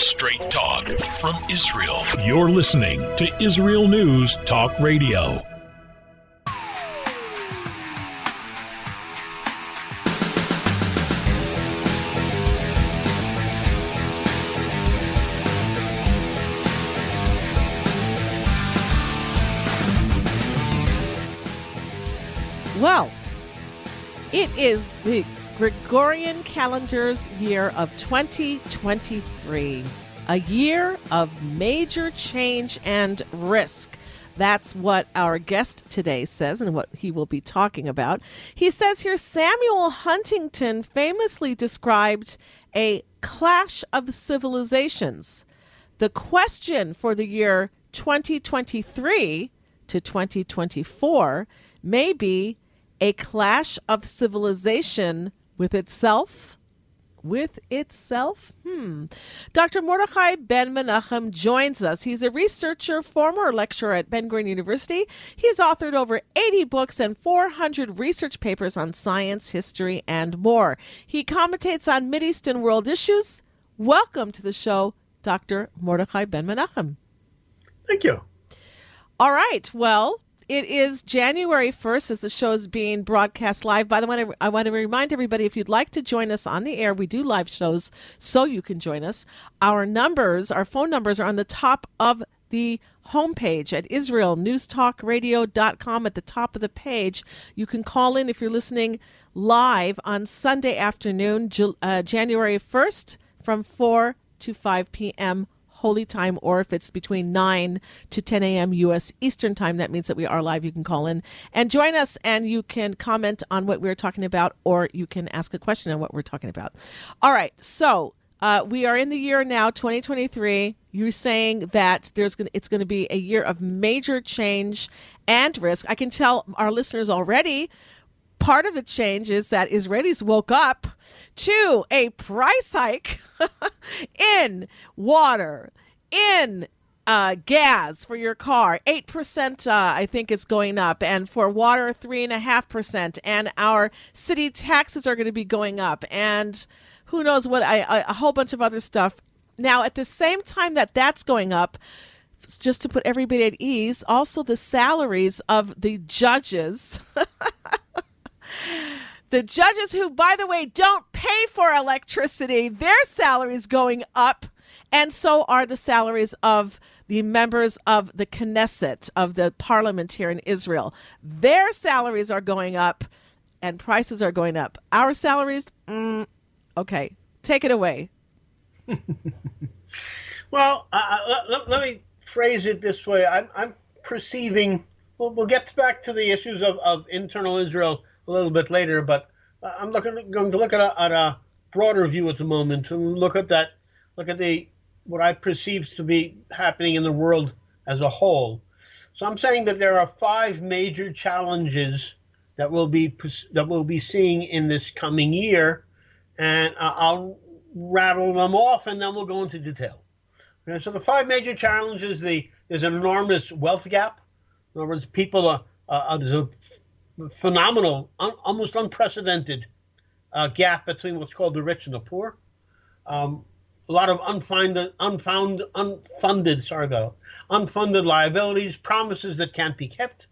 Straight talk from Israel. You're listening to Israel News Talk Radio. Well, it is the Gregorian calendar's year of 2023, a year of major change and risk. That's what our guest today says and what he will be talking about. He says here Samuel Huntington famously described a clash of civilizations. The question for the year 2023 to 2024 may be a clash of civilization with itself? With itself? Hmm. Dr. Mordechai Ben Menachem joins us. He's a researcher, former lecturer at Ben Gurion University. He's authored over 80 books and 400 research papers on science, history, and more. He commentates on Mideastern world issues. Welcome to the show, Dr. Mordechai Ben Menachem. Thank you. All right. Well, it is January 1st as the show is being broadcast live. By the way, I want to remind everybody if you'd like to join us on the air, we do live shows so you can join us. Our numbers, our phone numbers are on the top of the homepage at israelnewstalkradio.com at the top of the page. You can call in if you're listening live on Sunday afternoon, uh, January 1st from 4 to 5 p.m holy time, or if it's between 9 to 10 a.m. U.S. Eastern time, that means that we are live. You can call in and join us, and you can comment on what we're talking about, or you can ask a question on what we're talking about. All right, so uh, we are in the year now, 2023. You're saying that there's gonna, it's going to be a year of major change and risk. I can tell our listeners already part of the change is that Israelis woke up to a price hike in water, in uh, gas for your car. 8%, uh, I think, is going up. And for water, 3.5%. And our city taxes are going to be going up. And who knows what, I, a whole bunch of other stuff. Now, at the same time that that's going up, just to put everybody at ease, also the salaries of the judges the judges who, by the way, don't pay for electricity, their salaries going up, and so are the salaries of the members of the Knesset, of the parliament here in Israel. Their salaries are going up, and prices are going up. Our salaries, mm, okay, take it away. well, uh, let, let, me phrase it this way. I'm, I'm perceiving, we'll, we'll get back to the issues of, of internal Israel a little bit later, but I'm looking going to look at a, at a broader view at the moment and look at that, look at the what I perceive to be happening in the world as a whole. So I'm saying that there are five major challenges that we'll be that we'll be seeing in this coming year, and I'll rattle them off, and then we'll go into detail. Okay, so the five major challenges: the there's an enormous wealth gap. In other words, people are uh, there's a phenomenal, un, almost unprecedented uh, gap between what's called the rich and the poor. Um, a lot of unfunded, unfound, unfunded, sorry about unfunded liabilities, promises that can't be kept.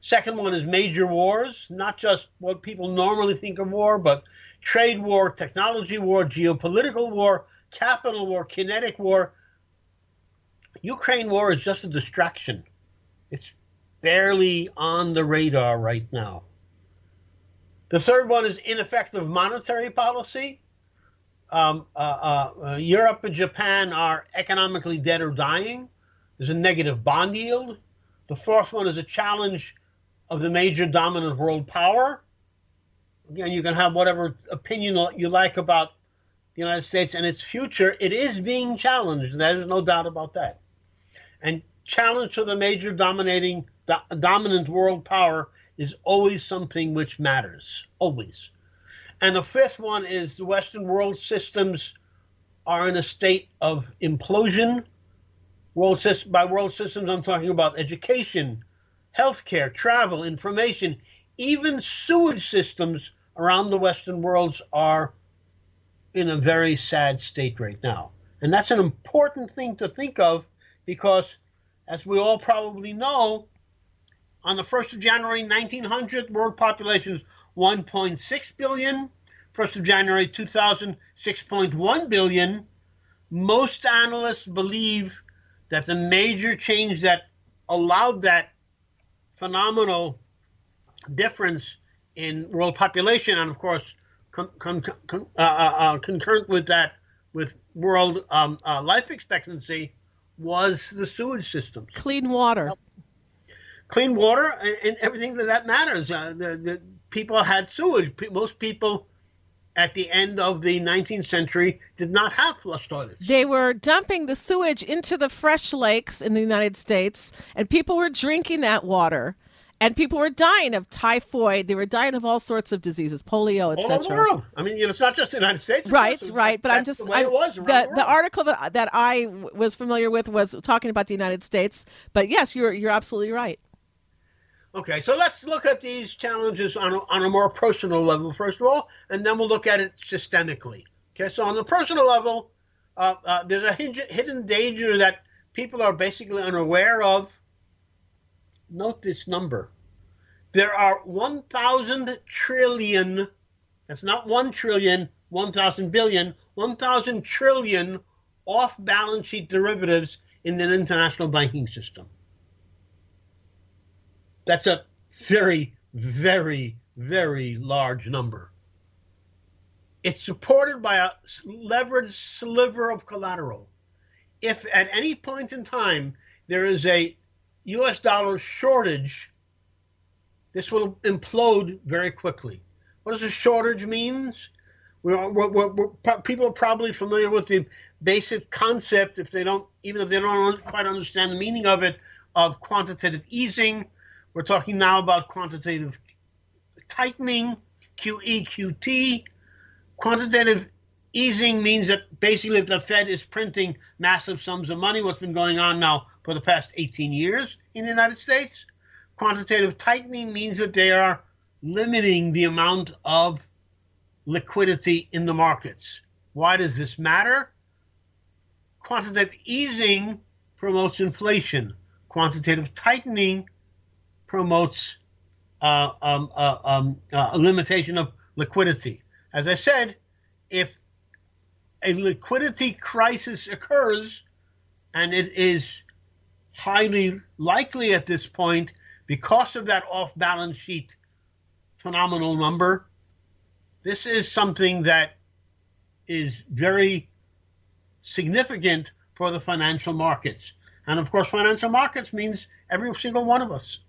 Second one is major wars, not just what people normally think of war, but trade war, technology war, geopolitical war, capital war, kinetic war. Ukraine war is just a distraction. It's barely on the radar right now. The third one is ineffective monetary policy. Um, uh, uh, uh, Europe and Japan are economically dead or dying. There's a negative bond yield. The fourth one is a challenge of the major dominant world power. Again, you can have whatever opinion you like about the United States and its future. It is being challenged. There's no doubt about that. And challenge to the major dominating do- dominant world power is always something which matters, always. And the fifth one is the Western world systems are in a state of implosion. World system, by world systems, I'm talking about education, healthcare, travel, information, even sewage systems around the Western worlds are in a very sad state right now. And that's an important thing to think of because, as we all probably know, on the 1st of January 1900, world population is 1.6 billion. 1st of January 2000, 6.1 billion. Most analysts believe that the major change that allowed that phenomenal difference in world population, and of course, uh, uh, uh, concurrent with that, with world um, uh, life expectancy, was the sewage systems. Clean water. Clean water and, and everything that, that matters. Uh, the, the people had sewage. Most people at the end of the 19th century did not have flush toilets. They were dumping the sewage into the fresh lakes in the United States, and people were drinking that water. And people were dying of typhoid. They were dying of all sorts of diseases, polio, etc. All over the world. I mean, you know, it's not just the United States. Right, right. But I'm just the way I'm, it was the the the article that that I was familiar with was talking about the United States. But yes, you're you're absolutely right. Okay, so let's look at these challenges on a, on a more personal level first of all, and then we'll look at it systemically. Okay, so on the personal level, uh, uh, there's a hidden danger that people are basically unaware of. Note this number. There are 1,000 trillion, that's not 1 trillion, 1,000 billion, 1,000 trillion off balance sheet derivatives in the international banking system. That's a very, very, very large number. It's supported by a leveraged sliver of collateral. If at any point in time there is a US dollar shortage, this will implode very quickly. What does a shortage mean? We're, we're, we're, people are probably familiar with the basic concept, if they don't, even if they don't quite understand the meaning of it, of quantitative easing. We're talking now about quantitative tightening, QE, QT. Quantitative easing means that basically the Fed is printing massive sums of money, what's been going on now for the past 18 years in the United States. Quantitative tightening means that they are limiting the amount of liquidity in the markets. Why does this matter? Quantitative easing promotes inflation. Quantitative tightening promotes uh, um, uh, um, uh, a limitation of liquidity. As I said, if a liquidity crisis occurs, and it is highly likely at this point because of that off balance sheet phenomenal number, this is something that is very significant for the financial markets. And of course, financial markets means every single one of us.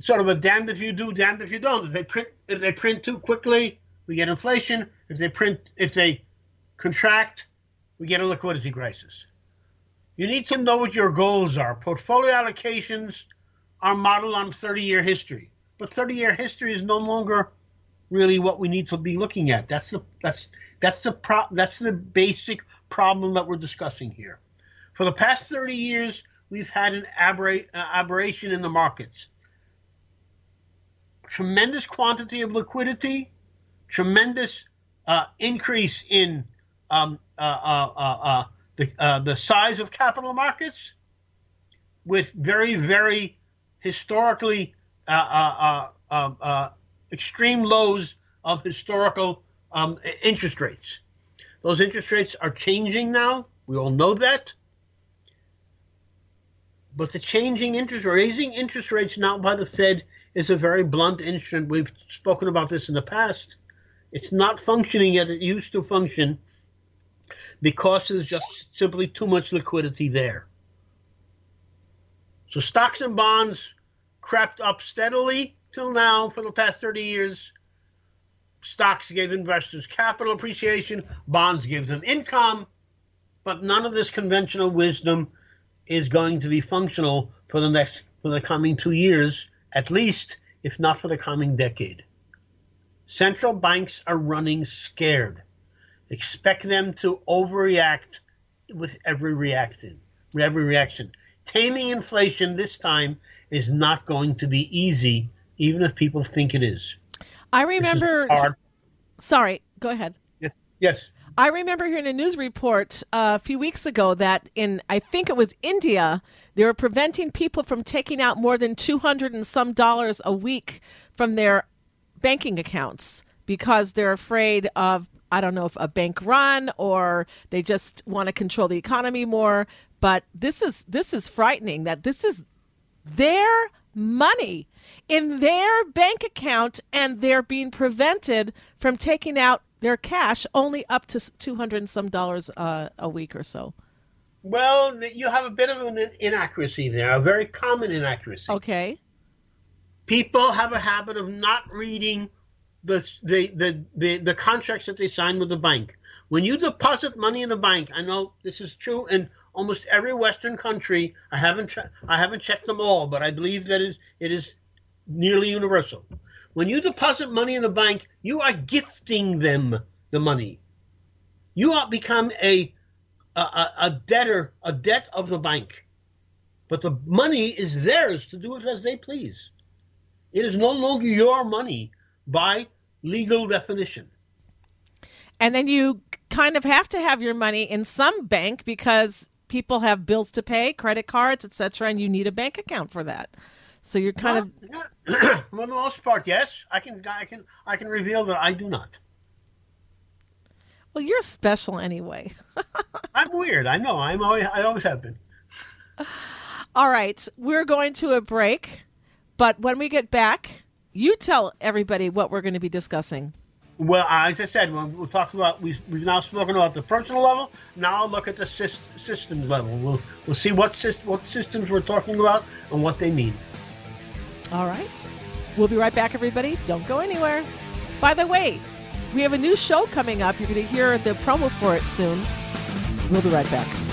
Sort of a damned if you do, damned if you don't. If they print, if they print too quickly, we get inflation. If they print, if they contract, we get a liquidity crisis. You need to know what your goals are. Portfolio allocations are modeled on 30-year history, but 30-year history is no longer really what we need to be looking at. That's the that's that's the pro, that's the basic problem that we're discussing here. For the past 30 years, we've had an aberra- uh, aberration in the markets. Tremendous quantity of liquidity, tremendous uh, increase in um, uh, uh, uh, the uh, the size of capital markets, with very very historically uh, extreme lows of historical um, interest rates. Those interest rates are changing now. We all know that. But the changing interest, raising interest rates now by the Fed is a very blunt instrument. We've spoken about this in the past. It's not functioning as it used to function because there's just simply too much liquidity there. So stocks and bonds crept up steadily till now for the past 30 years. Stocks gave investors capital appreciation, bonds gave them income, but none of this conventional wisdom is going to be functional for the next for the coming 2 years at least if not for the coming decade. Central banks are running scared. Expect them to overreact with every reaction. Every reaction. Taming inflation this time is not going to be easy, even if people think it is. I remember. Sorry, go ahead. Yes. Yes. I remember hearing a news report uh, a few weeks ago that in, I think it was India, they were preventing people from taking out more than 200 and some dollars a week from their banking accounts because they're afraid of I don't know if a bank run or they just want to control the economy more. But this is this is frightening that this is their money in their bank account and they're being prevented from taking out their cash only up to 200 and some dollars uh, a week or so. Well, you have a bit of an inaccuracy there, a very common inaccuracy. Okay. People have a habit of not reading the, the, the, the, the contracts that they sign with the bank. When you deposit money in the bank, I know this is true in almost every Western country. I haven't I haven't checked them all, but I believe that is it is nearly universal. When you deposit money in the bank, you are gifting them the money. You are become a a, a debtor, a debt of the bank. But the money is theirs to do with as they please. It is no longer your money by legal definition. And then you kind of have to have your money in some bank because people have bills to pay, credit cards, etc., and you need a bank account for that. So you're kind of yeah. for the most part, yes. I can I can I can reveal that I do not. Well, you're special anyway. I'm weird. I know. I'm always I always have been. All right, we're going to a break, but when we get back, you tell everybody what we're going to be discussing. Well, as I said, we'll, we'll talk about we, we've now spoken about the personal level. Now I'll look at the systems level. We'll we'll see what what systems we're talking about and what they mean. All right, we'll be right back, everybody. Don't go anywhere. By the way, we have a new show coming up. You're going to hear the promo for it soon. We'll be right back.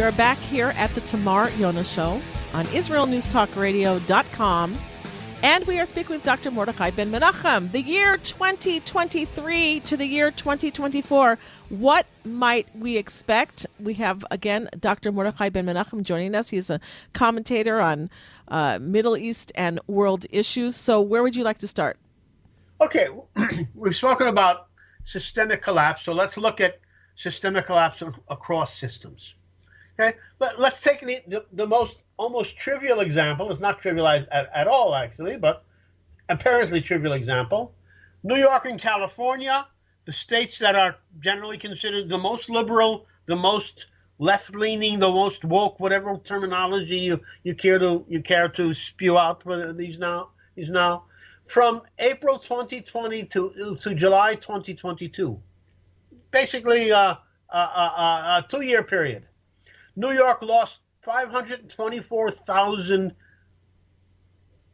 We are back here at the Tamar Yona Show on IsraelNewsTalkRadio.com. And we are speaking with Dr. Mordechai Ben Menachem. The year 2023 to the year 2024, what might we expect? We have, again, Dr. Mordechai Ben Menachem joining us. He's a commentator on uh, Middle East and world issues. So, where would you like to start? Okay, we've spoken about systemic collapse. So, let's look at systemic collapse across systems. Okay, Let, us take the, the, the, most almost trivial example. It's not trivialized at, at all, actually, but apparently trivial example. New York and California, the states that are generally considered the most liberal, the most left-leaning, the most woke, whatever terminology you, you care to you care to spew out for these now these now, from April 2020 to to July 2022, basically uh, a, a, a two-year period. New York lost 524,000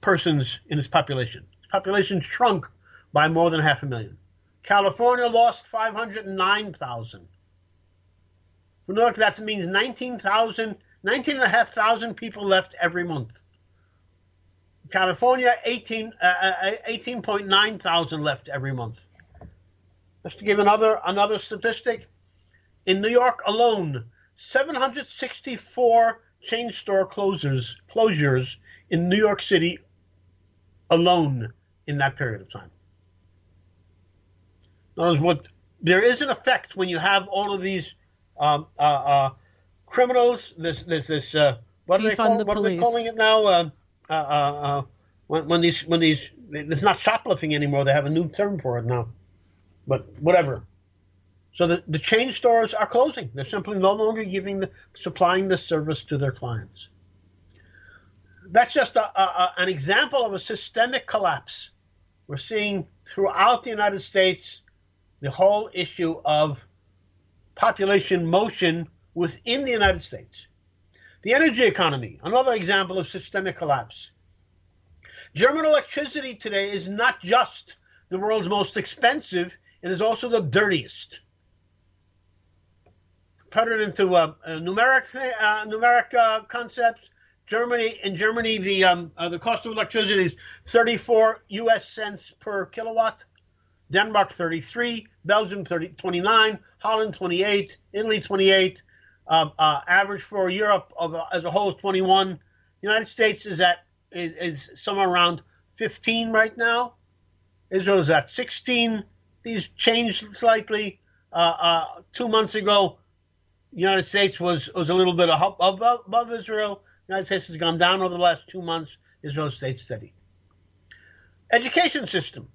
persons in its population. Its population shrunk by more than half a million. California lost 509,000. For New York, that means 19,000, 19,500 people left every month. California, 18, uh, 18.9 uh, left every month. Just to give another another statistic, in New York alone, 764 chain store closures closures in New York City alone in that period of time. In other words, what there is an effect when you have all of these um, uh, uh, criminals. This this this uh, what, are they, call, the what are they calling it now? Uh, uh, uh, when, when these when these it's not shoplifting anymore. They have a new term for it now. But whatever. So the, the chain stores are closing. They're simply no longer giving the supplying the service to their clients. That's just a, a, an example of a systemic collapse. We're seeing throughout the United States the whole issue of population motion within the United States. The energy economy, another example of systemic collapse. German electricity today is not just the world's most expensive, it is also the dirtiest put it into uh, numeric uh, numeric uh, concepts. Germany in Germany the um, uh, the cost of electricity is 34 U.S. cents per kilowatt. Denmark 33, Belgium 30, 29, Holland 28, Italy 28. Uh, uh, average for Europe of, uh, as a whole is 21. United States is at is, is somewhere around 15 right now. Israel is at 16. These changed slightly. Two months ago, United States was was a little bit above, above Israel. United States has gone down over the last two months. Israel stays steady. Education system.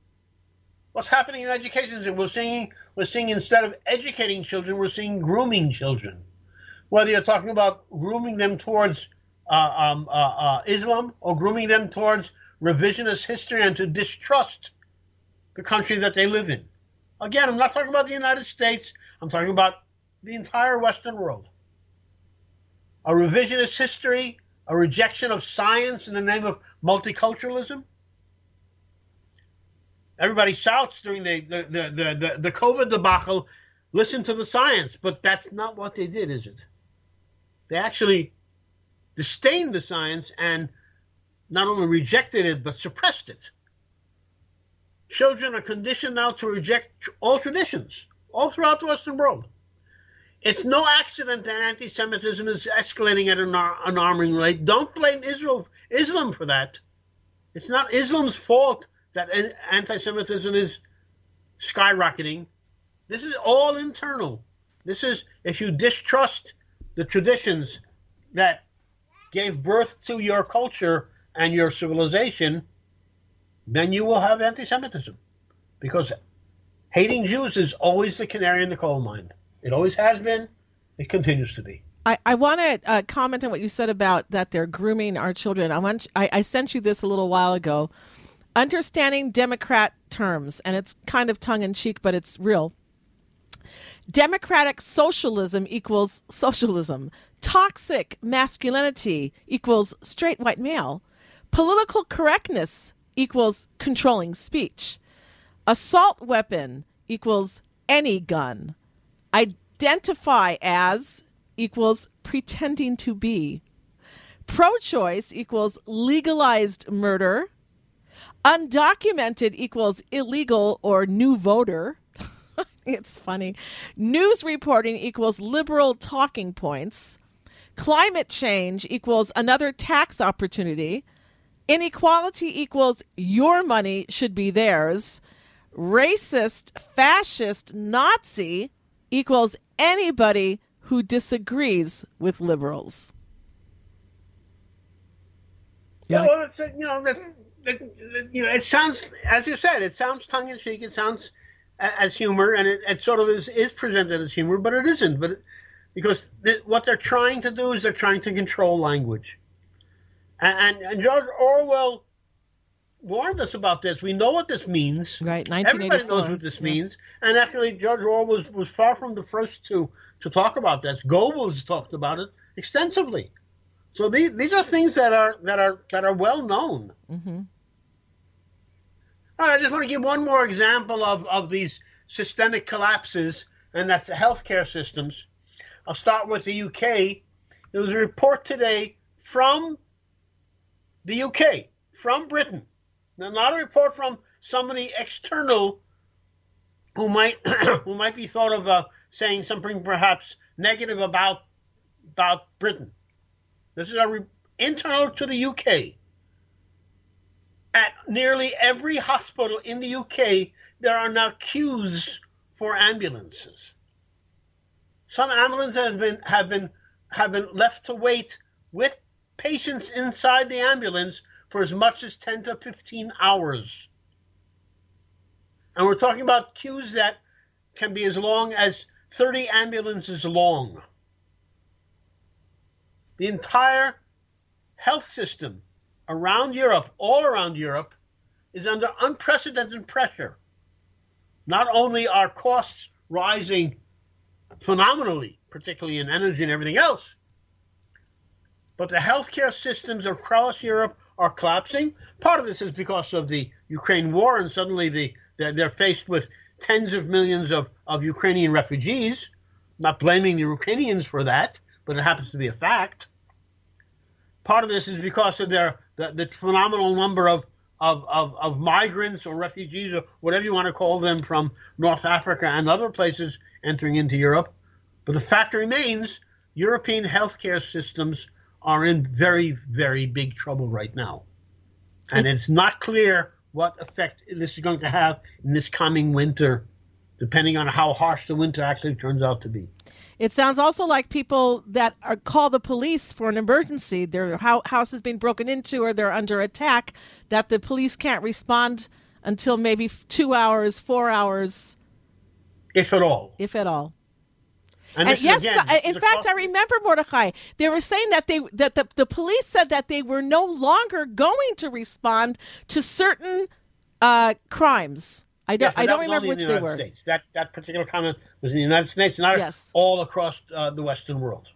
What's happening in education? system? We're seeing we're seeing instead of educating children, we're seeing grooming children. Whether you're talking about grooming them towards uh, um, uh, uh, Islam or grooming them towards revisionist history and to distrust the country that they live in. Again, I'm not talking about the United States. I'm talking about the entire Western world. A revisionist history, a rejection of science in the name of multiculturalism. Everybody shouts during the, the, the, the, the COVID debacle, listen to the science, but that's not what they did, is it? They actually disdained the science and not only rejected it, but suppressed it. Children are conditioned now to reject all traditions, all throughout the Western world. It's no accident that anti-Semitism is escalating at an, alarming rate. Don't blame Israel, Islam for that. It's not Islam's fault that anti-Semitism is skyrocketing. This is all internal. This is if you distrust the traditions that gave birth to your culture and your civilization, then you will have anti-Semitism, because hating Jews is always the canary in the coal mine. It always has been. It continues to be. I, I want to uh, comment on what you said about that they're grooming our children. I want I, I sent you this a little while ago. Understanding Democrat terms, and it's kind of tongue in cheek, but it's real. Democratic socialism equals socialism. Toxic masculinity equals straight white male. Political correctness equals controlling speech. Assault weapon equals any gun. Identify as equals pretending to be. Pro choice equals legalized murder. Undocumented equals illegal or new voter. it's funny. News reporting equals liberal talking points. Climate change equals another tax opportunity. Inequality equals your money should be theirs. Racist, fascist, Nazi equals anybody who disagrees with liberals. Yeah, well, it's, uh, you know, you know, it sounds, as you said, it sounds tongue in cheek. It sounds uh, as humor, and it, it, sort of is, is presented as humor, but it isn't. But because what they're trying to do is they're trying to control language. And, and George Orwell warned us about this. We know what this means. Right, Everybody knows what this means. And actually, George Orwell was, was far from the first to, to talk about this. Goebbels talked about it extensively. So these, these are things that are that are that are well known. Mm-hmm. All right, I just want to give one more example of, of these systemic collapses, and that's the healthcare systems. I'll start with the UK. There was a report today from the UK, from Britain. Not a report from somebody external who might who might be thought of uh, saying something perhaps negative about about Britain. This is a re- internal to the UK. At nearly every hospital in the UK, there are now queues for ambulances. Some ambulances have been have been have been left to wait with patients inside the ambulance for as much as 10 to 15 hours. And we're talking about queues that can be as long as 30 ambulances long. The entire health system around Europe, all around Europe, is under unprecedented pressure. Not only are costs rising phenomenally, particularly in energy and everything else, but the healthcare systems across Europe are collapsing. Part of this is because of the Ukraine war, and suddenly the, they're, they're faced with tens of millions of, of Ukrainian refugees. not blaming the Ukrainians for that, but it happens to be a fact. part of this is because of their the, the phenomenal number of, of, of, of migrants or refugees or whatever you want to call them from North Africa and other places entering into Europe. But the fact remains, European healthcare systems are in very, very big trouble right now. And it's not clear what effect this is going to have in this coming winter, depending on how harsh the winter actually turns out to be. It sounds also like people that are call the police for an emergency, their house has been broken into or they're under attack, that the police can't respond until maybe two hours, four hours, if at all. If at all. And, and yes, again, in fact, I remember Mordechai. They were saying that they that the, the police said that they were no longer going to respond to certain uh, crimes. I don't. Yes, I don't remember which the they were. States. That that particular comment was in the United States, not yes. all across uh, the Western world.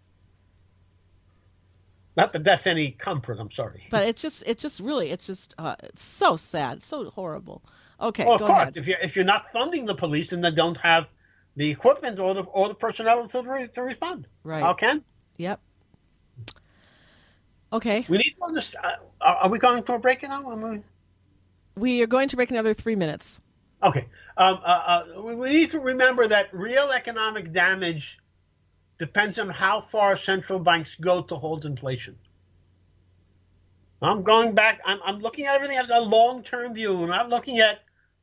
Not that that's any comfort. I'm sorry, but it's just it's just really it's just uh, it's so sad, so horrible. Okay, well, of course, ahead. if you if you're not funding the police and they don't have the equipment or the or the personnel to, re, to respond. Right. How can? Yep. Okay. We need to understand. Uh, are we going to a break now? We... we are going to break another three minutes. Okay. Um, uh, uh, we need to remember that real economic damage depends on how far central banks go to hold inflation. I'm going back. I'm, I'm looking at everything as a long-term view. I'm not looking at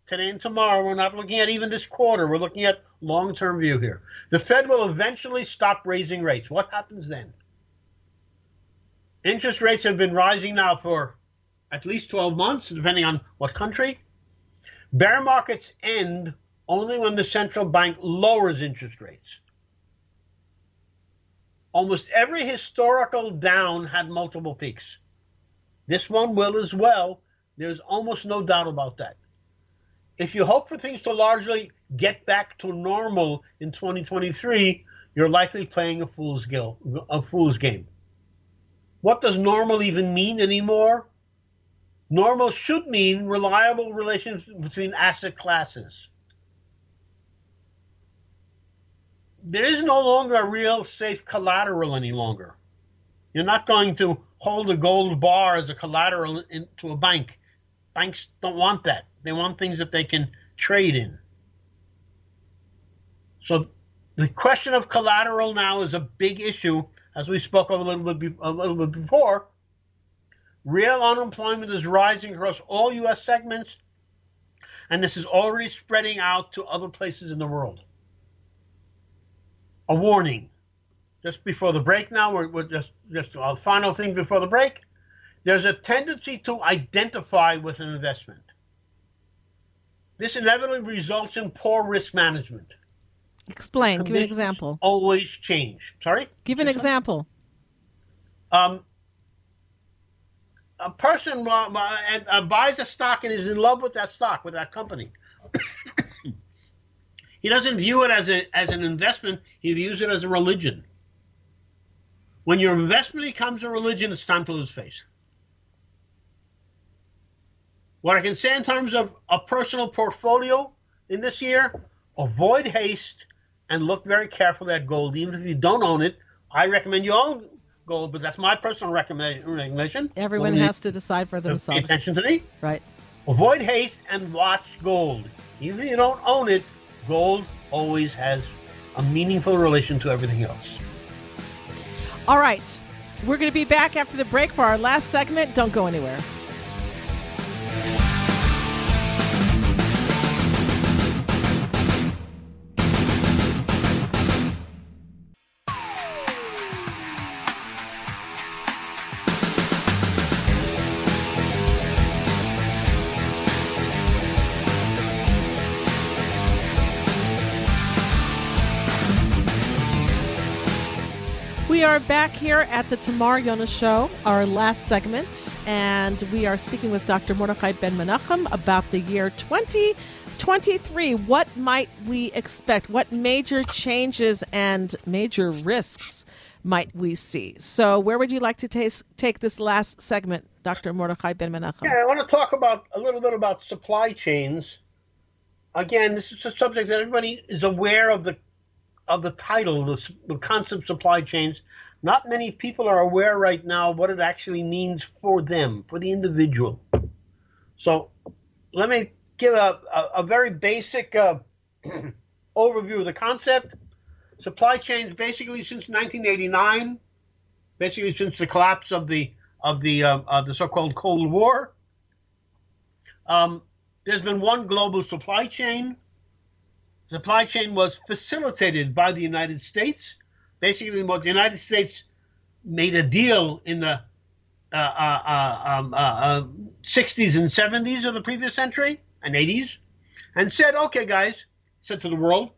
today and tomorrow. We're not looking at even this quarter. We're looking at long term view here. The Fed will eventually stop raising rates. What happens then? Interest rates have been rising now for at least 12 months, depending on what country. Bear markets end only when the central bank lowers interest rates. Almost every historical down had multiple peaks. This one will as well. There's almost no doubt about that if you hope for things to largely get back to normal in 2023, you're likely playing a fool's, a fool's game. What does normal even mean anymore? Normal should mean reliable relations between asset classes. There is no longer a real safe collateral any longer. You're not going to hold a gold bar as a collateral into a bank. Banks don't want that. They want things that they can trade in. So the question of collateral now is a big issue, as we spoke of a little bit a little bit before. Real unemployment is rising across all U.S. segments, and this is already spreading out to other places in the world. A warning. Just before the break now, we're, we're just just a final thing before the break. There's a tendency to identify with an investment. This inevitably results in poor risk management. Explain. Conditions Give an example. Always change. Sorry? Give an example. Um, a person uh, uh, buys a stock and is in love with that stock, with that company. he doesn't view it as, a, as an investment, he views it as a religion. When your investment becomes a religion, it's time to lose face. What I can say in terms of a personal portfolio in this year, avoid haste and look very carefully at gold. Even if you don't own it, I recommend you own gold, but that's my personal recommendation. Everyone has to decide for themselves. Pay attention to me. Right. Avoid haste and watch gold. Even if you don't own it, gold always has a meaningful relation to everything else. All right. We're going to be back after the break for our last segment. Don't go anywhere. Back here at the Tamar Yona Show, our last segment, and we are speaking with Dr. Mordechai Ben Menachem about the year 2023. What might we expect? What major changes and major risks might we see? So, where would you like to t- take this last segment, Dr. Mordechai Ben Menachem? Yeah, I want to talk about a little bit about supply chains. Again, this is a subject that everybody is aware of the of the title, the, the concept supply chains, not many people are aware right now what it actually means for them, for the individual. So let me give a, a, a very basic uh, overview of the concept. Supply chains basically since 1989, basically since the collapse of the of the uh, the so-called Cold War. Um, there's been one global supply chain. Supply chain was facilitated by the United States. Basically, what the United States made a deal in the uh, uh, uh um, 60s uh, uh, and 70s of the previous century and 80s, and said, "Okay, guys," said to the world,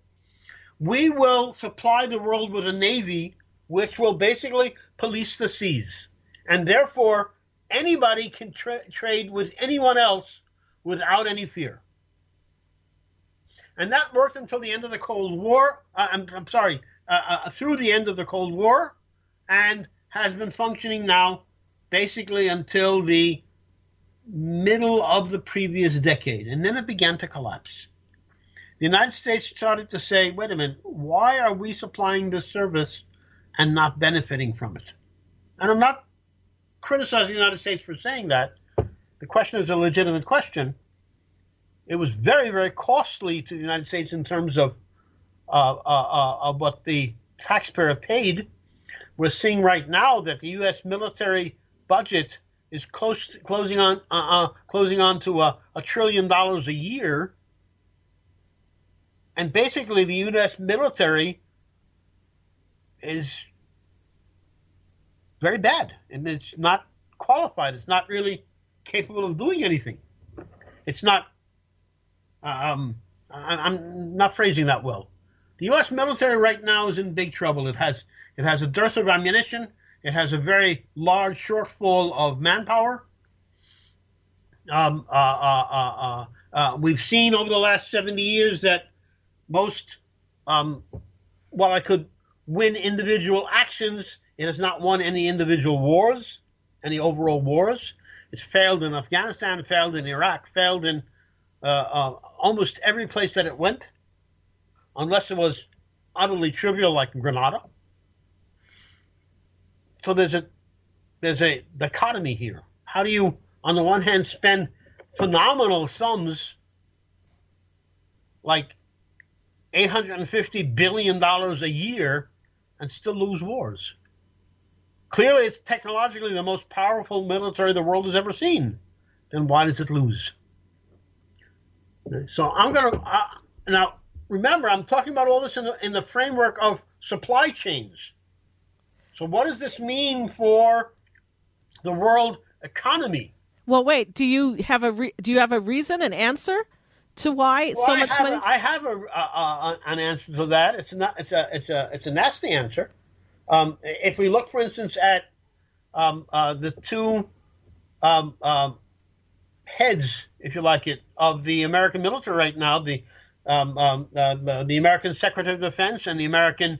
"we will supply the world with a navy which will basically police the seas, and therefore anybody can tra- trade with anyone else without any fear." And that worked until the end of the Cold War. Uh, I'm, I'm, sorry, uh, through the end of the Cold War, and has been functioning now basically until the middle of the previous decade, and then it began to collapse. The United States started to say, wait a minute, why are we supplying this service and not benefiting from it? And I'm not criticizing the United States for saying that. The question is a legitimate question. It was very, very costly to the United States in terms of, uh, uh, uh, of what the taxpayer paid. We're seeing right now that the U.S. military budget is close closing on uh, uh, closing on to a, a trillion dollars a year, and basically the U.S. military is very bad, and it's not qualified. It's not really capable of doing anything. It's not. Um, I'm not phrasing that well. The U.S. military right now is in big trouble. It has it has a dearth of ammunition. It has a very large shortfall of manpower. Um, uh, uh, uh, we've seen over the last 70 years that most, um, while I could win individual actions, it has not won any individual wars, any overall wars. It's failed in Afghanistan, failed in Iraq, failed in almost every place that it went, unless it was utterly trivial like Grenada so there's a there's a dichotomy here. How do you, on the one hand, spend phenomenal sums like 850 billion dollars a year and still lose wars? Clearly, it's technologically the most powerful military the world has ever seen. Then why does it lose? So I'm going to uh, now remember I'm talking about all this in the, in the framework of supply chains. So, what does this mean for the world economy? Well, wait. Do you have a re- do you have a reason, an answer to why well, so I much have, money? I have a, an answer to that. It's not. It's a. It's a. It's a nasty answer. Um, if we look, for instance, at um, uh, the two um, um heads, if you like it, of the American military right now, the um, um, uh, the American Secretary of Defense and the American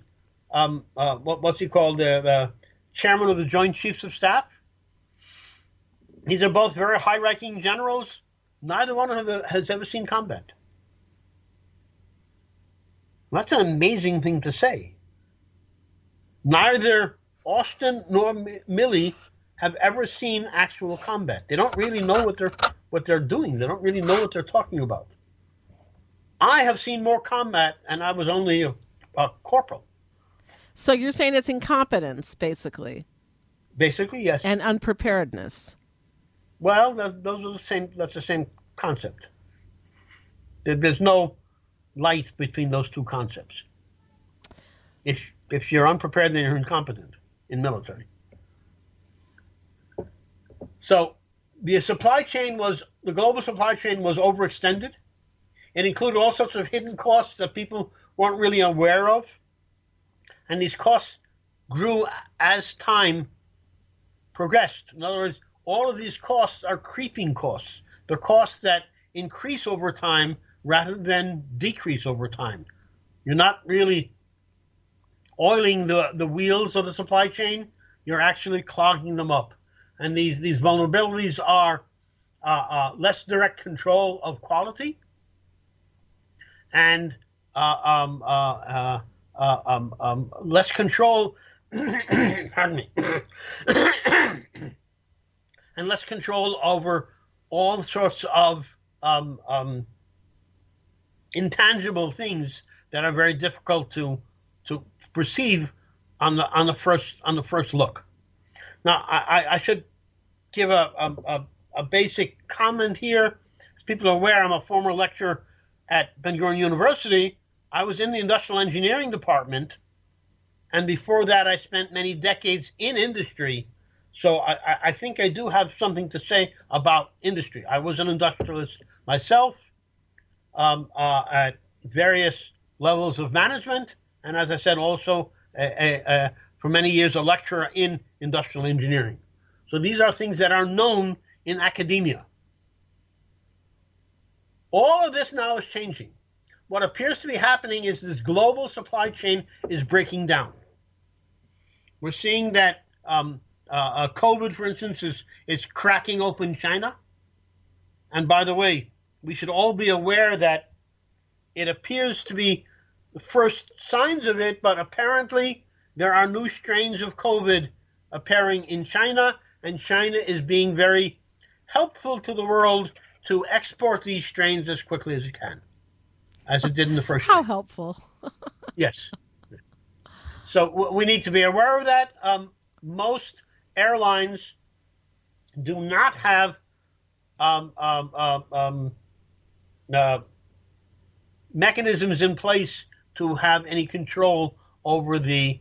um, uh, what, what's he called? The, the chairman of the Joint Chiefs of Staff. These are both very high ranking generals. Neither one of them has ever seen combat. That's an amazing thing to say. Neither Austin nor Milley have ever seen actual combat. They don't really know what they're what they're doing. They don't really know what they're talking about. I have seen more combat, and I was only a, a corporal. So you're saying it's incompetence, basically. Basically, yes. And unpreparedness. Well, those are the same. That's the same concept. There's no light between those two concepts. If if you're unprepared, then you're incompetent in military. So the supply chain was the global supply chain was overextended. It included all sorts of hidden costs that people weren't really aware of and these costs grew as time progressed. In other words, all of these costs are creeping costs. They're costs that increase over time rather than decrease over time. You're not really oiling the, the wheels of the supply chain, you're actually clogging them up. And these, these vulnerabilities are uh, uh, less direct control of quality and uh, um, uh, uh, um, um, less control pardon me, and less control over all sorts of um, um, intangible things that are very difficult to to perceive on the on the first on the first look. Now, I, I should give a, a, a basic comment here. As people are aware, I'm a former lecturer at Ben Gurion University. I was in the industrial engineering department, and before that, I spent many decades in industry. So I, I think I do have something to say about industry. I was an industrialist myself um, uh, at various levels of management, and as I said, also a, a, a, for many years a lecturer in industrial engineering. So these are things that are known in academia. All of this now is changing. What appears to be happening is this global supply chain is breaking down. We're seeing that um, uh, uh, COVID, for instance, is, is cracking open China. And by the way, we should all be aware that it appears to be the first signs of it, but apparently there are new strains of COVID appearing in China, and China is being very helpful to the world to export these strains as quickly as it can, as it did in the first. How strain. helpful! yes. So we need to be aware of that. Um, most airlines do not have um, um, um, um uh, mechanisms in place to have any control over the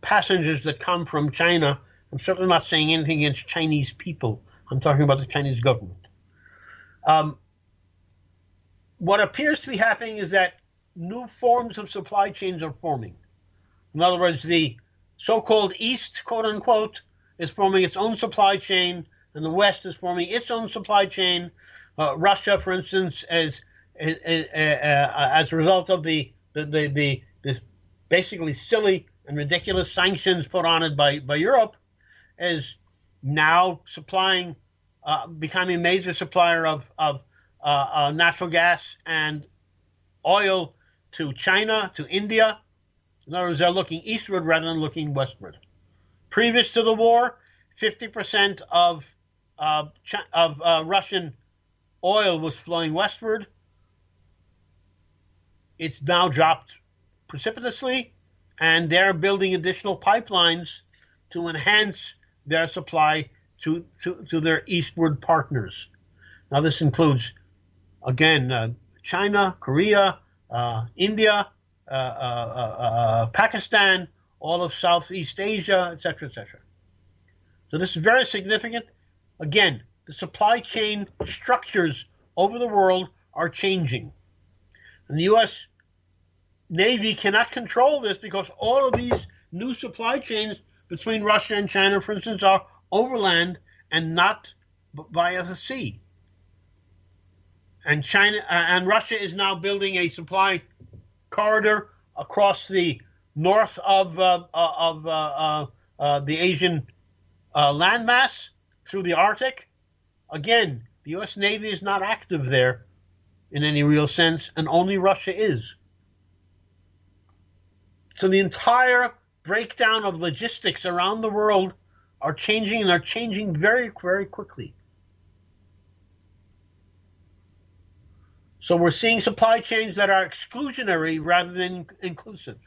passengers that come from China. I'm certainly not saying anything against Chinese people. I'm talking about the Chinese government. Um, what appears to be happening is that new forms of supply chains are forming. In other words, the so-called East, quote unquote, is forming its own supply chain, and the West is forming its own supply chain. Uh, Russia, for instance, is, is uh, uh, as a result of the the, the, the this basically silly and ridiculous sanctions put on it by, by Europe is now supplying, uh, becoming a major supplier of, of uh, uh, natural gas and oil to China, to India. In other words, they're looking eastward rather than looking westward. Previous to the war, 50% of, uh, of uh, Russian oil was flowing westward it's now dropped precipitously, and they're building additional pipelines to enhance their supply to, to, to their eastward partners. Now, this includes, again, uh, China, Korea, uh, India, uh, uh, uh, Pakistan, all of Southeast Asia, etc., etc. So this is very significant. Again, the supply chain structures over the world are changing. And the U.S. Navy cannot control this because all of these new supply chains between Russia and China, for instance, are overland and not via the sea. And China uh, and Russia is now building a supply corridor across the north of uh, uh of uh, uh, uh, the Asian landmass through the Arctic. Again, the U.S. Navy is not active there in any real sense, and only Russia is. So the entire breakdown of logistics around the world are changing and are changing very, very quickly. So we're seeing supply chains that are exclusionary rather than inclusive.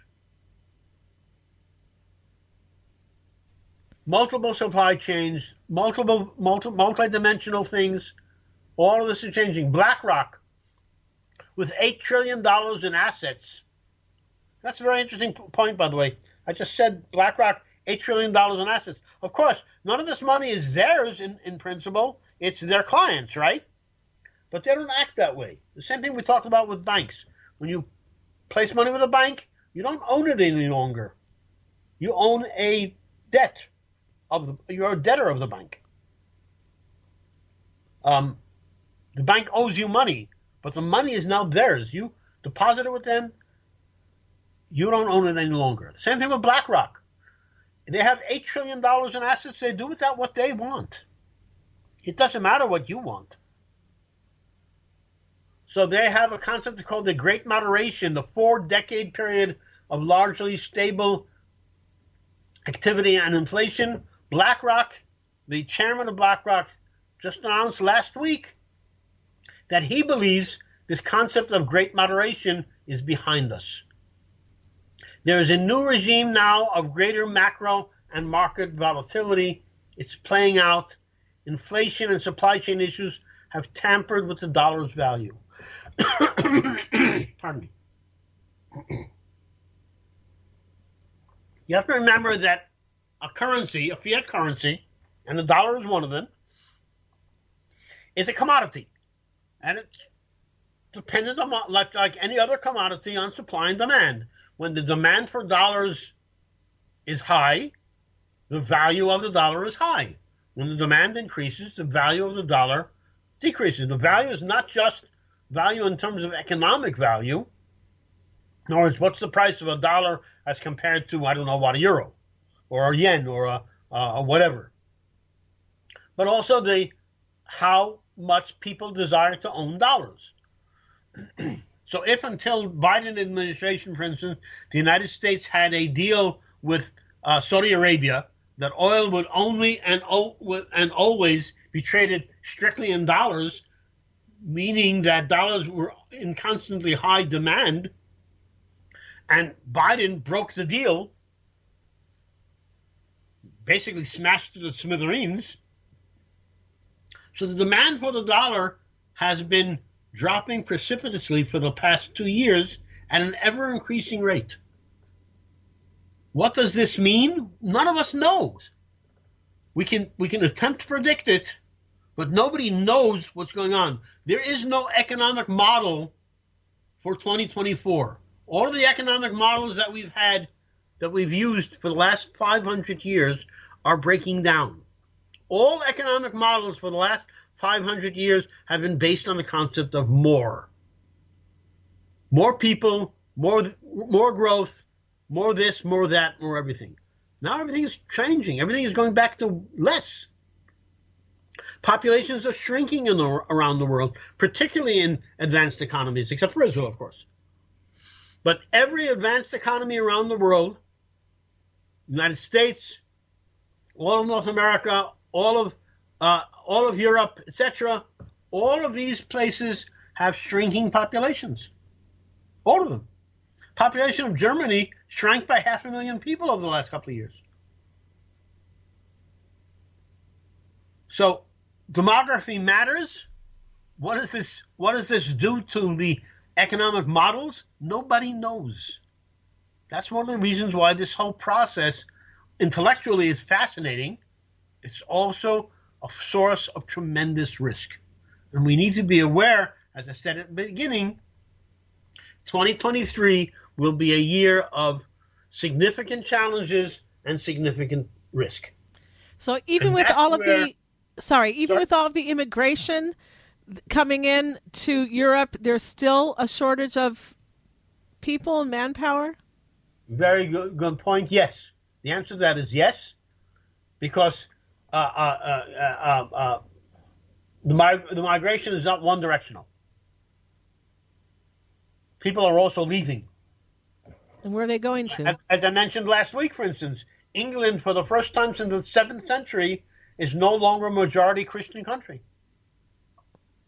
Multiple supply chains, multiple, multi, multi-dimensional things. All of this is changing. BlackRock, with $8 trillion in assets, that's a very interesting point, by the way. I just said BlackRock, $8 trillion in assets. Of course, none of this money is theirs in, in principle. It's their clients, right? But they don't act that way. The same thing we talked about with banks. When you place money with a bank, you don't own it any longer. You own a debt of the, you're a debtor of the bank. Um, the bank owes you money, but the money is now theirs. You deposit it with them, you don't own it any longer. Same thing with BlackRock. They have $8 trillion in assets. They do with that what they want. It doesn't matter what you want. So they have a concept called the Great Moderation, the four decade period of largely stable activity and inflation. BlackRock, the chairman of BlackRock, just announced last week that he believes this concept of great moderation is behind us. There is a new regime now of greater macro and market volatility. It's playing out. Inflation and supply chain issues have tampered with the dollar's value. Pardon me. You have to remember that a currency, a fiat currency, and the dollar is one of them, is a commodity. And it's dependent on, like, like any other commodity, on supply and demand. When the demand for dollars is high, the value of the dollar is high. When the demand increases, the value of the dollar decreases. The value is not just value in terms of economic value, nor is what's the price of a dollar as compared to, I don't know, what, a euro or a yen or a, whatever. But also the how much people desire to own dollars. so if until Biden administration, for instance, the United States had a deal with uh, Saudi Arabia that oil would only and, and always be traded strictly in dollars, meaning that dollars were in constantly high demand, and Biden broke the deal, basically smashed the smithereens. So the demand for the dollar has been dropping precipitously for the past two years at an ever increasing rate. What does this mean? None of us knows. We can we can attempt to predict it, but nobody knows what's going on. There is no economic model for 2024. All of the economic models that we've had that we've used for the last 500 years are breaking down. All economic models for the last 500 years have been based on the concept of more. More people, more more growth, more this, more that, more everything. Now everything is changing. Everything is going back to less. Populations are shrinking in the, around the world, particularly in advanced economies, except for Israel, of course. But every advanced economy around the world, United States, all of North America, all of uh, all of Europe, etc., all of these places have shrinking populations. All of them. Population of Germany shrank by half a million people over the last couple of years. So demography matters. What does this what does this do to the economic models? Nobody knows. That's one of the reasons why this whole process intellectually is fascinating. It's also a source of tremendous risk. And we need to be aware, as I said at the beginning, 2023 will be a year of significant challenges and significant risk. So even and with all of the sorry, even sorry? with all of the immigration coming in to Europe, there's still a shortage of people and manpower? Very good, good point. Yes. The answer to that is yes, because uh, uh, uh, uh the, mig- the migration is not one directional. People are also leaving. And where are they going to? As, as I mentioned last week, for instance, England, for the first time since the seventh century, is no longer a majority Christian country.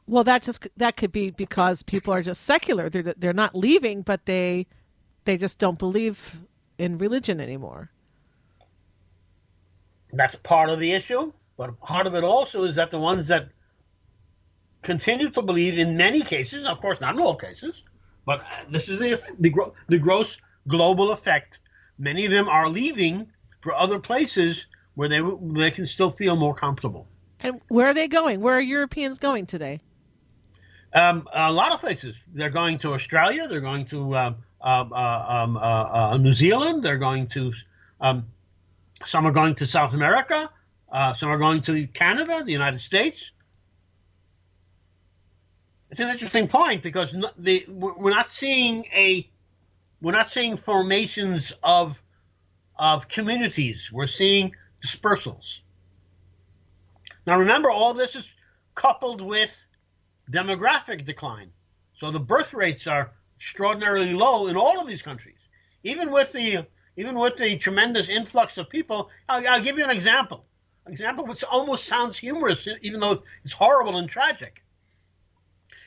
Well, that just that could be because people are just secular. They're they're not leaving, but they they just don't believe in religion anymore. That's part of the issue, but part of it also is that the ones that continue to believe, in many cases, of course, not in all cases, but this is the the, the gross global effect. Many of them are leaving for other places where they they can still feel more comfortable. And where are they going? Where are Europeans going today? Um, a lot of places. They're going to Australia. They're going to um, um uh, um, uh, uh, New Zealand. They're going to. Some are going to South America. Uh, some are going to Canada, the United States. It's an interesting point because the, we're not seeing a we're not seeing formations of of communities. We're seeing dispersals. Now, remember, all this is coupled with demographic decline. So the birth rates are extraordinarily low in all of these countries. Even with the even with the tremendous influx of people, I'll, I'll give you an example. An example which almost sounds humorous, even though it's horrible and tragic.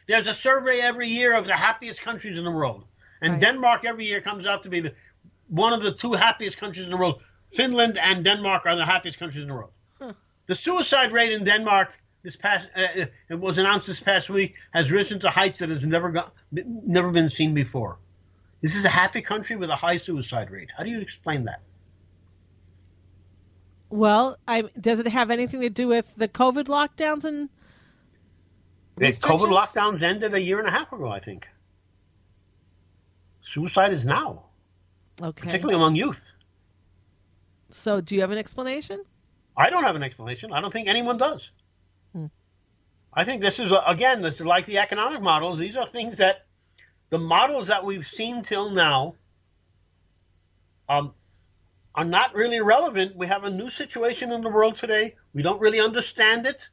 There's a survey every year of the happiest countries in the world, and right. Denmark every year comes out to be the, one of the two happiest countries in the world. Finland and Denmark are the happiest countries in the world. Huh. The suicide rate in Denmark this past uh, it was announced this past week has risen to heights that has never got, never been seen before. This is a happy country with a high suicide rate. How do you explain that? Well, I, does it have anything to do with the COVID lockdowns and the COVID lockdowns ended a year and a half ago, I think. Suicide is now, okay. particularly among youth. So, do you have an explanation? I don't have an explanation. I don't think anyone does. Hmm. I think this is again, this is like the economic models. These are things that the models that we've seen till now um, are not really relevant. We have a new situation in the world today. We don't really understand it.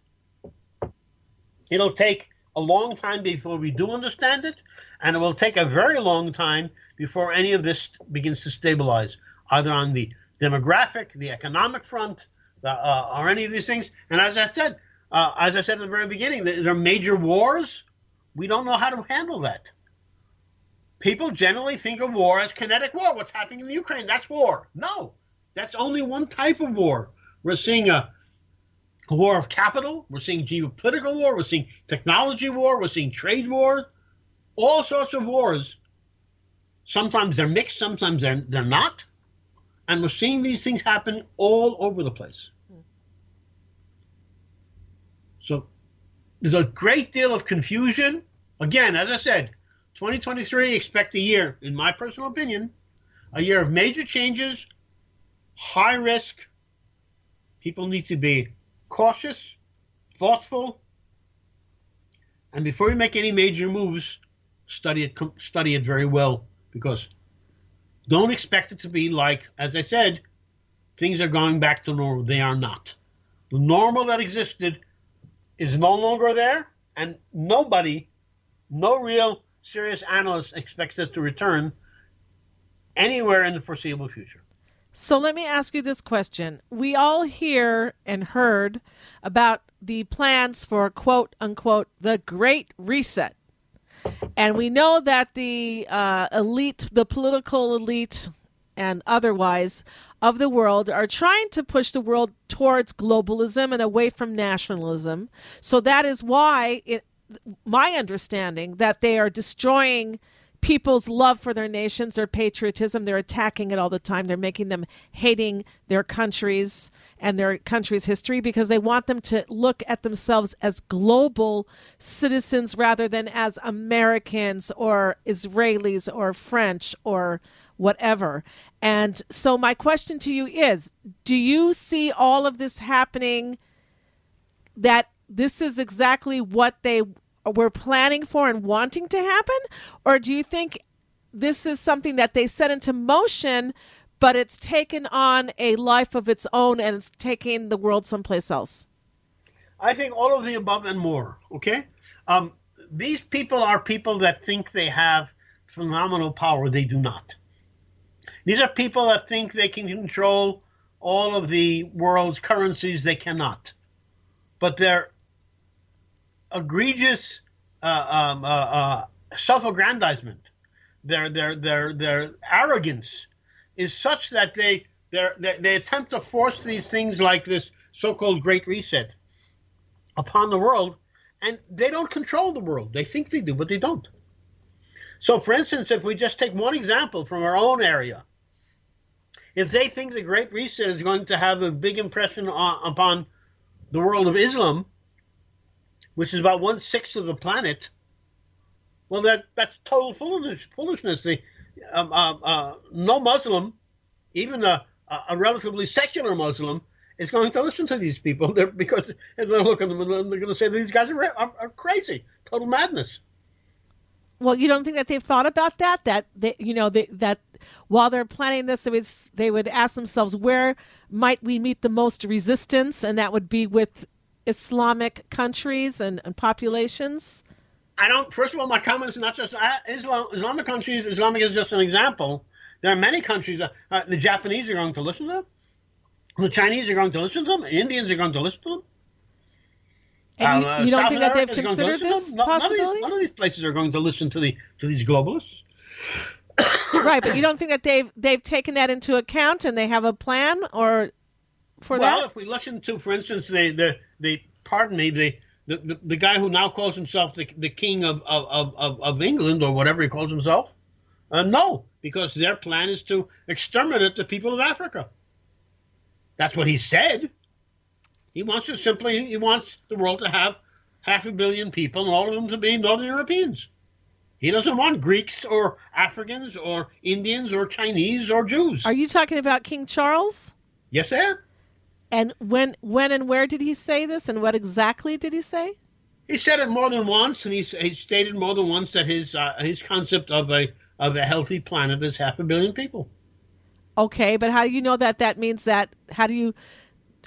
It'll take a long time before we do understand it, and it will take a very long time before any of this begins to stabilize, either on the demographic, the economic front, the, uh, or any of these things. And as I said, uh, as I said at the very beginning, there are major wars. We don't know how to handle that. People generally think of war as kinetic war. What's happening in the Ukraine? That's war. No, that's only one type of war. We're seeing a, war of capital. We're seeing geopolitical war. We're seeing technology war. We're seeing trade wars. All sorts of wars. Sometimes they're mixed. Sometimes they're they're not. And we're seeing these things happen all over the place. So there's a great deal of confusion. Again, as I said, 2023, expect a year, in my personal opinion, a year of major changes, high risk. People need to be cautious, thoughtful, and before you make any major moves, study it study it very well because don't expect it to be like, as I said, things are going back to normal. They are not. The normal that existed is no longer there, and nobody, no real serious analyst expects it to return anywhere in the foreseeable future. So let me ask you this question. We all hear and heard about the plans for quote unquote the great reset. And we know that the uh, elite, the political elite, and otherwise of the world are trying to push the world towards globalism and away from nationalism. So that is why it, my understanding that they are destroying people's love for their nations, their patriotism. They're attacking it all the time. They're making them hating their countries and their country's history because they want them to look at themselves as global citizens rather than as Americans or Israelis or French or whatever. And so, my question to you is Do you see all of this happening that this is exactly what they were planning for and wanting to happen? Or do you think this is something that they set into motion, but it's taken on a life of its own and it's taking the world someplace else? I think all of the above and more. Okay. Um, these people are people that think they have phenomenal power. They do not. These are people that think they can control all of the world's currencies. They cannot. But they're egregious uh, um, uh, uh, self-aggrandizement, their their their their arrogance is such that they they they attempt to force these things like this so-called Great Reset upon the world, and they don't control the world. They think they do, but they don't. So, for instance, if we just take one example from our own area, if they think the Great Reset is going to have a big impression on, upon the world of Islam, which is about one sixth of the planet, well, that that's total foolishness. Foolishness. The, um, uh, uh, no Muslim, even a, a relatively secular Muslim, is going to listen to these people they're, because they're looking at them and they're going to say these guys are, are, are crazy, total madness. Well, you don't think that they've thought about that? That they, you know, they, that while they're planning this, they would, they would ask themselves, where might we meet the most resistance, and that would be with Islamic countries and, and populations? I don't. First of all, my comments not just Islam, Islamic countries. Islamic is just an example. There are many countries. Uh, uh, the Japanese are going to listen to them. The Chinese are going to listen to them. The Indians are going to listen to them. And you, Uh, you don't South think that they've America is going to considered this. No- none of these- possibility? None of these places are going to listen to the to these globalists. right, but you don't think that they've they've taken that into account and they have a plan or for well, that? if we listen to, for instance, the the, the pardon me, the, the, the, the guy who now calls himself the, the king of, of, of, of England or whatever he calls himself, uh, no, because their plan is to exterminate the people of Africa. That's what he said. He wants to simply he wants the world to have half a billion people and all of them to be Northern Europeans. He doesn't want Greeks or Africans or Indians or Chinese or Jews. Are you talking about King Charles? yes, sir. And when when and where did he say this and what exactly did he say? He said it more than once, and he, he stated more than once that his uh, his concept of a of a healthy planet is half a billion people. Okay, but how do you know that that means that how do you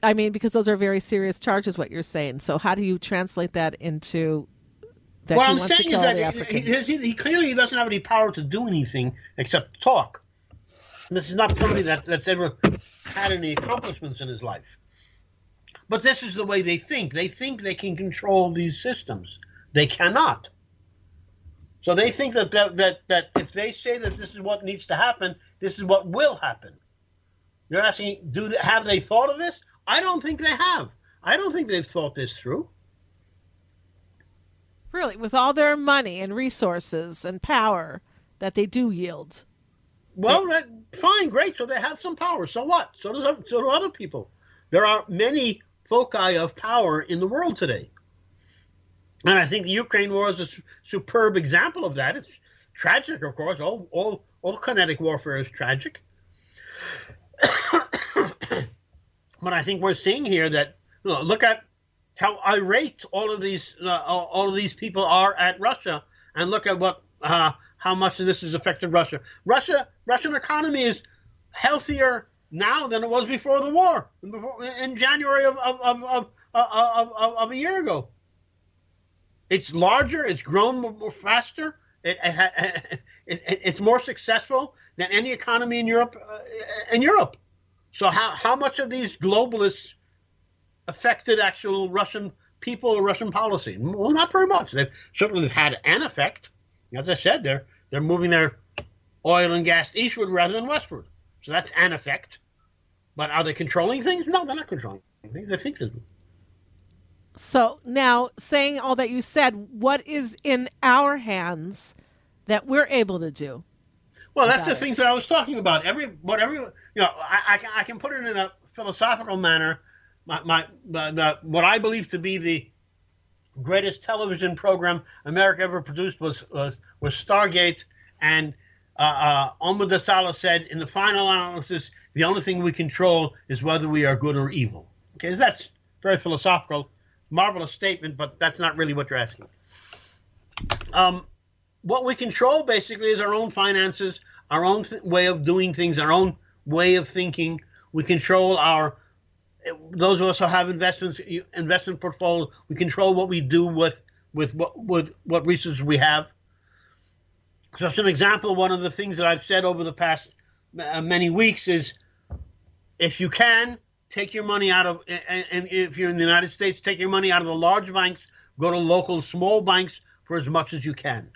I mean because those are very serious charges what you're saying. So how do you translate that into that what he I'm wants to saying kill is the that he, Africans? he, he clearly doesn't have any power to do anything except talk. This is not somebody that, that's ever had any accomplishments in his life. But this is the way they think. They think they can control these systems. They cannot. So they think that that, that, that if they say that this is what needs to happen, this is what will happen. You're asking, do they, have they thought of this? I don't think they have. I don't think they've thought this through. Really, with all their money and resources and power that they do yield. Well, that, fine, great. So they have some power. So what? So does so do other people. There are many foci of power in the world today, and I think the Ukraine war is a su- superb example of that. It's tragic, of course. All all all kinetic warfare is tragic, but I think we're seeing here that you know, look at how irate all of these uh, all all of these people are at Russia, and look at what uh, how much of this has affected Russia. Russia Russian economy is healthier now than it was before the war, before, in January of of, of, of, of, of, of a year ago. It's larger. It's grown more, faster. It, it, it, it, it's more successful than any economy in Europe. Uh, in Europe. So how how much of these globalists affected actual Russian people or Russian policy? Well, not very much. They've certainly had an effect. As I said, they're they're moving their oil and gas eastward rather than westward. So that's an effect. But are they controlling things? No, they're not controlling things. They think they do. So now, saying all that you said, what is in our hands that we're able to do? Well, that's the things that I was talking about. Every, what every, you know, I, I, can, I can put it in a philosophical manner. My, my, the, the, what I believe to be the greatest television program America ever produced was was, was Stargate, and uh, uh, Sala said, in the final analysis, the only thing we control is whether we are good or evil. Okay, that's very philosophical, marvelous statement, but that's not really what you're asking. Um, what we control basically is our own finances, our own th- way of doing things, our own way of thinking. We control our those of us who have investments investment portfolios. We control what we do with with what with what resources we have. So, as an example, one of the things that I've said over the past uh, many weeks is, if you can take your money out of, and if you're in the United States, take your money out of the large banks, go to local small banks for as much as you can.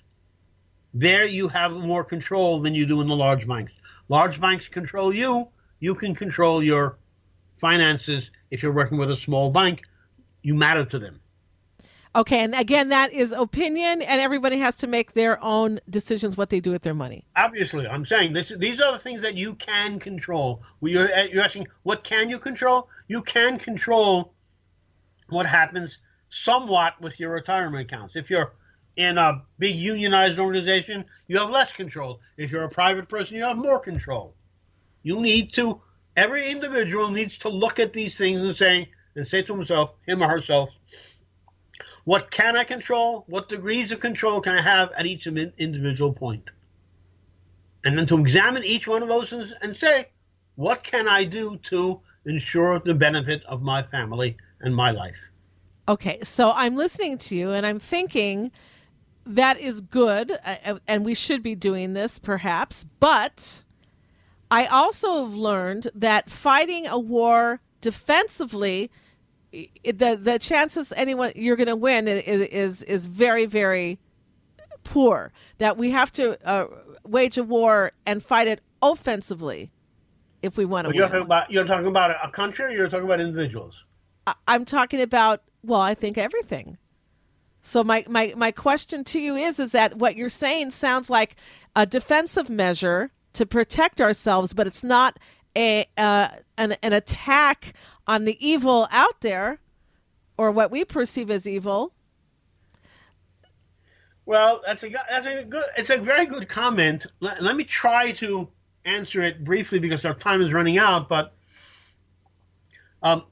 There you have more control than you do in the large banks. Large banks control you. You can control your finances if you're working with a small bank. You matter to them. Okay, and again, that is opinion, and everybody has to make their own decisions what they do with their money. Obviously, I'm saying this. These are the things that you can control. You're, eh, you're asking, what can you control? You can control what happens somewhat with your retirement accounts. If you're in a big unionized organization, you have less control. If you're a private person, you have more control. You need to. Every individual needs to look at these things and say and say to himself, him or herself, what can I control? What degrees of control can I have at each individual point? And then to examine each one of those and, say, what can I do to ensure the benefit of my family and my life? Okay, so I'm listening to you and I'm thinking that is good, uh, and we should be doing this perhaps, but I also have learned that fighting a war defensively, the the chances anyone you're going to win is, is is very very poor. That we have to uh, wage a war and fight it offensively if we want to Well, you're win. talking about you're talking about a country, or you're talking about individuals. I- I'm talking about well, I think everything. So my, my, my question to you is is that what you're saying sounds like a defensive measure to protect ourselves, but it's not a uh, an, an attack on the evil out there or what we perceive as evil. Well, that's a that's a good. It's a very good comment. Let, let me try to answer it briefly because our time is running out. But um,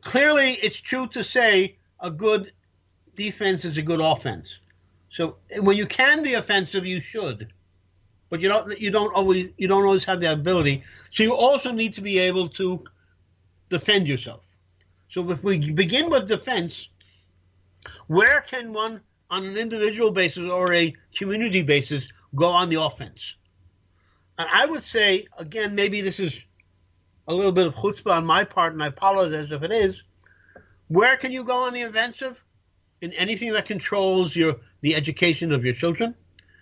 clearly, it's true to say a good defense is a good offense. So when you can be offensive, you should, but you don't. You don't always. You don't always have the ability. So you also need to be able to defend yourself. So if we begin with defense, where can one, on an individual basis or a community basis, go on the offense? And I would say, again, maybe this is a little bit of chutzpah on my part, and I apologize if it is. Where can you go on the offensive? In anything that controls your the education of your children,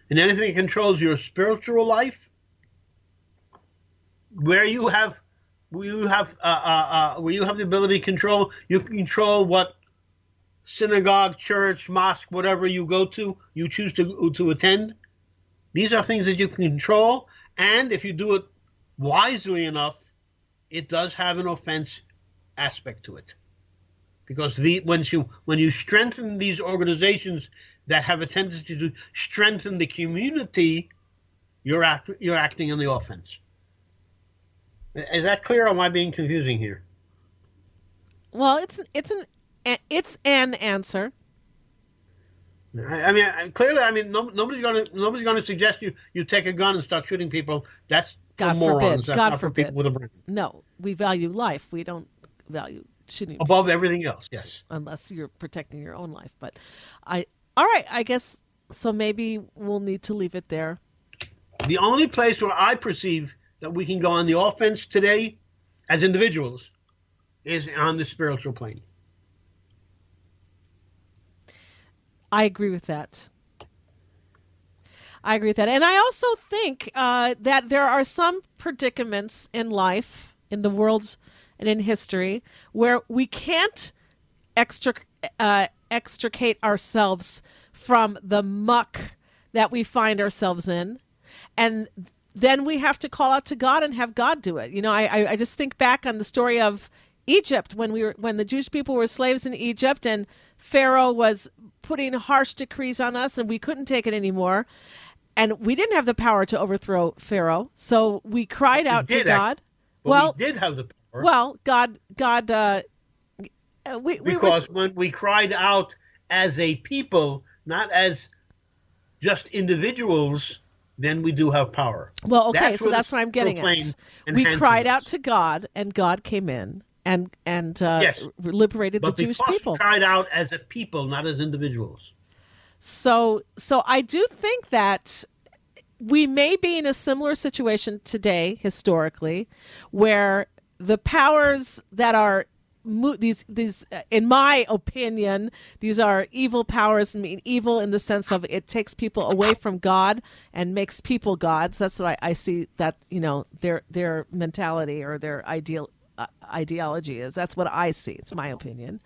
in anything that controls your spiritual life, where you have you have uh, uh, uh, where you have the ability to control, you control what synagogue, church, mosque, whatever you go to, you choose to to attend. These are things that you can control, and if you do it wisely enough, it does have an offense aspect to it. Because the when you when you strengthen these organizations that have a tendency to strengthen the community, you're act, you're acting on the offense. Is that clear, or am I being confusing here? Well, it's it's an it's an answer. I, mean, clearly, I mean, no, nobody's going to nobody's going to suggest you you take a gun and start shooting people. That's God forbid. That's God forbid. people with a brain. No, we value life. We don't value shooting people Above everything else, yes. unless you're protecting your own life. But I all right, I guess so maybe we'll need to leave it there. The only place where I perceive that we can go on the offense today, as individuals, is on the spiritual plane. I agree with that. I agree with that. And I also think uh, that there are some predicaments in life, in the world, and in history where we can't extric- uh, extricate ourselves from the muck that we find ourselves in. And then we have to call out to God and have God do it. You know, I, I, I just think back on the story of Egypt when we were when the Jewish people were slaves in Egypt and Pharaoh was putting harsh decrees on us and we couldn't take it anymore. And we didn't have the power to overthrow Pharaoh, so we cried out to God. But well, we did have the power well, God, God, uh, we, we were because when we cried out as a people, not as just individuals, then we do have power. Well, okay, That's so that's what I'm getting at. We cried out to God, and God came in and and uh, Yes. liberated But the Jewish people. cried out as a people, not as individuals. So, so I do think that we may be in a similar situation today, historically, where the powers that are mo- these these, uh, in my opinion, these are evil powers. I mean, evil in the sense of it takes people away from God and makes people gods. That's what I, I see. That you know their their mentality or their ideal uh, ideology is. That's what I see. It's my opinion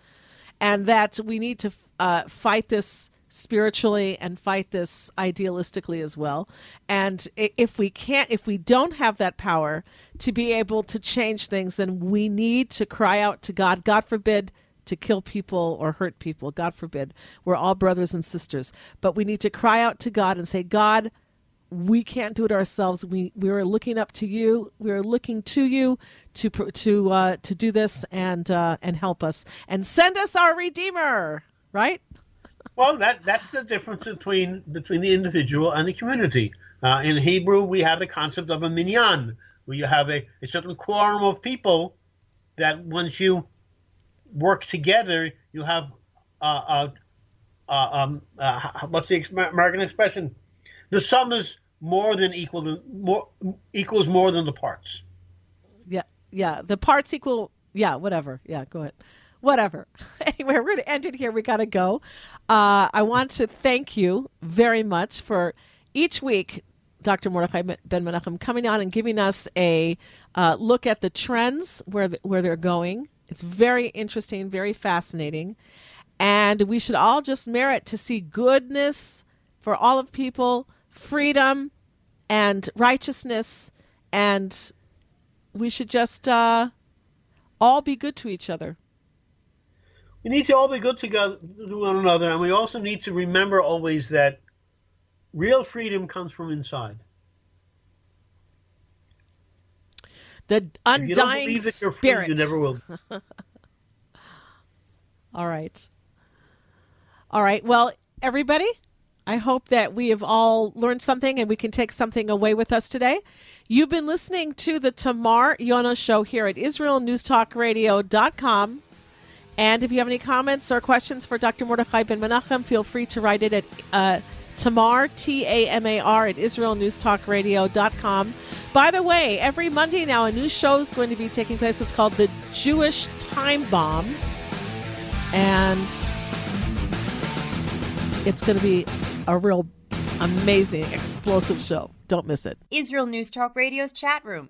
and that we need to uh, fight this spiritually and fight this idealistically as well. And if we can't, if we don't have that power to be able to change things, then we need to cry out to God. God forbid to kill people or hurt people. God forbid. We're all brothers and sisters. But we need to cry out to God and say, God, we can't do it ourselves. We we are looking up to you. We are looking to you to to uh, to do this and uh, and help us and send us our Redeemer. Right? Well, that that's the difference between between the individual and the community. Uh, in Hebrew, we have the concept of a minyan, where you have a, a certain quorum of people that once you work together, you have uh, uh, uh, um, uh, what's the American expression? The sum is more than equal than more equals more than the parts. Yeah, yeah. The parts equal. Yeah, whatever. Yeah, go ahead. Whatever. Anyway, we're going to end it here. We got to go. Uh, I want to thank you very much for each week, Dr. Mordechai Ben Menachem, coming on and giving us a uh, look at the trends where the, where they're going. It's very interesting, very fascinating, and we should all just merit to see goodness for all of people, freedom, and righteousness, and we should just uh, all be good to each other. We need to all be good together to one another, and we also need to remember always that real freedom comes from inside. The undying you spirit. Free, you never will. all right. All right. Well, everybody, I hope that we have all learned something and we can take something away with us today. You've been listening to the Tamar Yona Show here at IsraelNewsTalkRadio.com. And if you have any comments or questions for Dr. Mordechai Ben Menachem, feel free to write it at uh, Tamar, T A M A R, at IsraelNewsTalkRadio.com. By the way, every Monday now, a new show is going to be taking place. It's called The Jewish Time Bomb. And it's going to be a real amazing, explosive show. Don't miss it. Israel News Talk Radio's chat room.